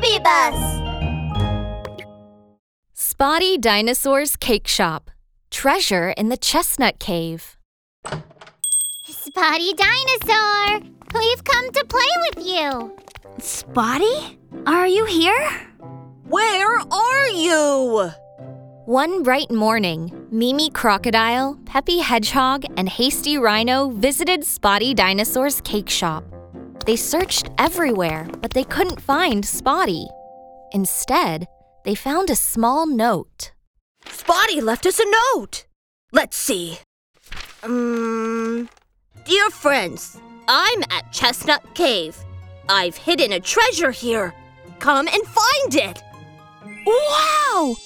Baby Bus! Spotty Dinosaur's Cake Shop. Treasure in the Chestnut Cave. Spotty Dinosaur! We've come to play with you! Spotty? Are you here? Where are you? One bright morning, Mimi Crocodile, Peppy Hedgehog, and Hasty Rhino visited Spotty Dinosaur's cake shop. They searched everywhere, but they couldn't find Spotty. Instead, they found a small note. Spotty left us a note. Let's see. Um, dear friends, I'm at Chestnut Cave. I've hidden a treasure here. Come and find it. Wow!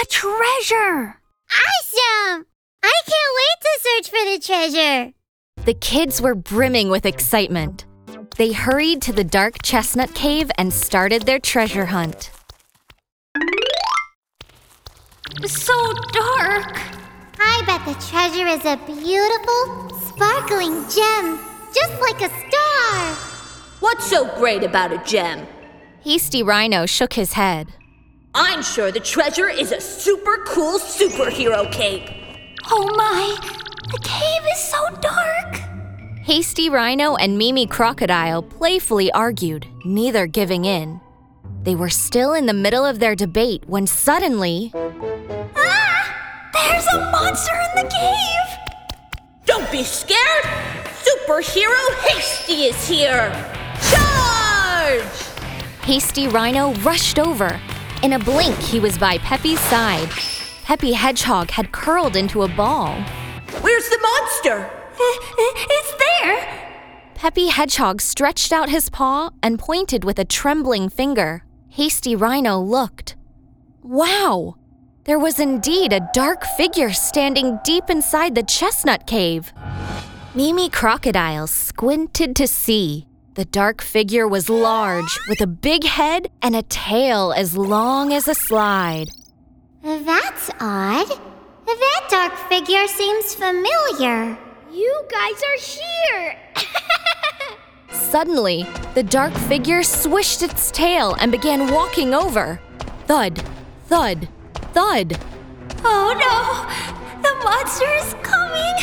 A treasure! Awesome! I can't wait to search for the treasure! The kids were brimming with excitement. They hurried to the dark chestnut cave and started their treasure hunt. So dark. I bet the treasure is a beautiful, sparkling gem, just like a star! What's so great about a gem? Hasty Rhino shook his head. I'm sure the treasure is a super cool superhero cape. Oh my! The cave is so dark! Hasty Rhino and Mimi Crocodile playfully argued, neither giving in. They were still in the middle of their debate when suddenly. Ah! There's a monster in the cave! Don't be scared! Superhero Hasty is here! Charge! Hasty Rhino rushed over. In a blink, he was by Peppy's side. Peppy Hedgehog had curled into a ball. Where's the monster? It's there! Peppy Hedgehog stretched out his paw and pointed with a trembling finger. Hasty Rhino looked. Wow! There was indeed a dark figure standing deep inside the chestnut cave. Mimi Crocodile squinted to see. The dark figure was large, with a big head and a tail as long as a slide. That's odd. That dark figure seems familiar. You guys are here! Suddenly, the dark figure swished its tail and began walking over. Thud, thud, thud. Oh no! The monster is coming!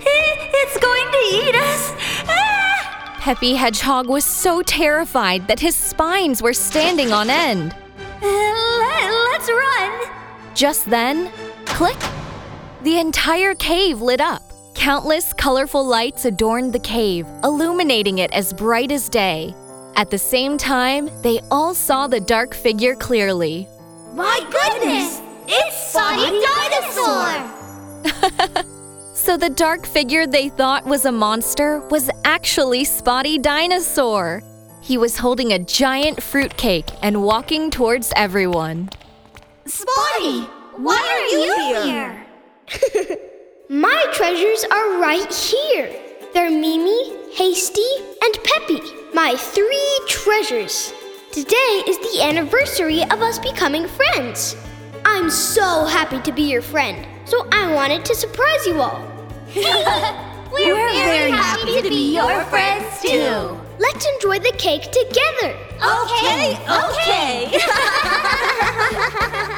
It's going to eat us! Ah! Peppy Hedgehog was so terrified that his spines were standing on end. Let, let's run! Just then, click! The entire cave lit up. Countless colorful lights adorned the cave, illuminating it as bright as day. At the same time, they all saw the dark figure clearly. My goodness! It's Spotty Dinosaur! So the dark figure they thought was a monster was actually Spotty Dinosaur. He was holding a giant fruitcake and walking towards everyone. Spotty! Why are you here? My treasures are right here. They're Mimi, Hasty, and Peppy, my three treasures. Today is the anniversary of us becoming friends. I'm so happy to be your friend, so I wanted to surprise you all. We're, very happy to be your friends too! Let's enjoy the cake together. Okay, okay!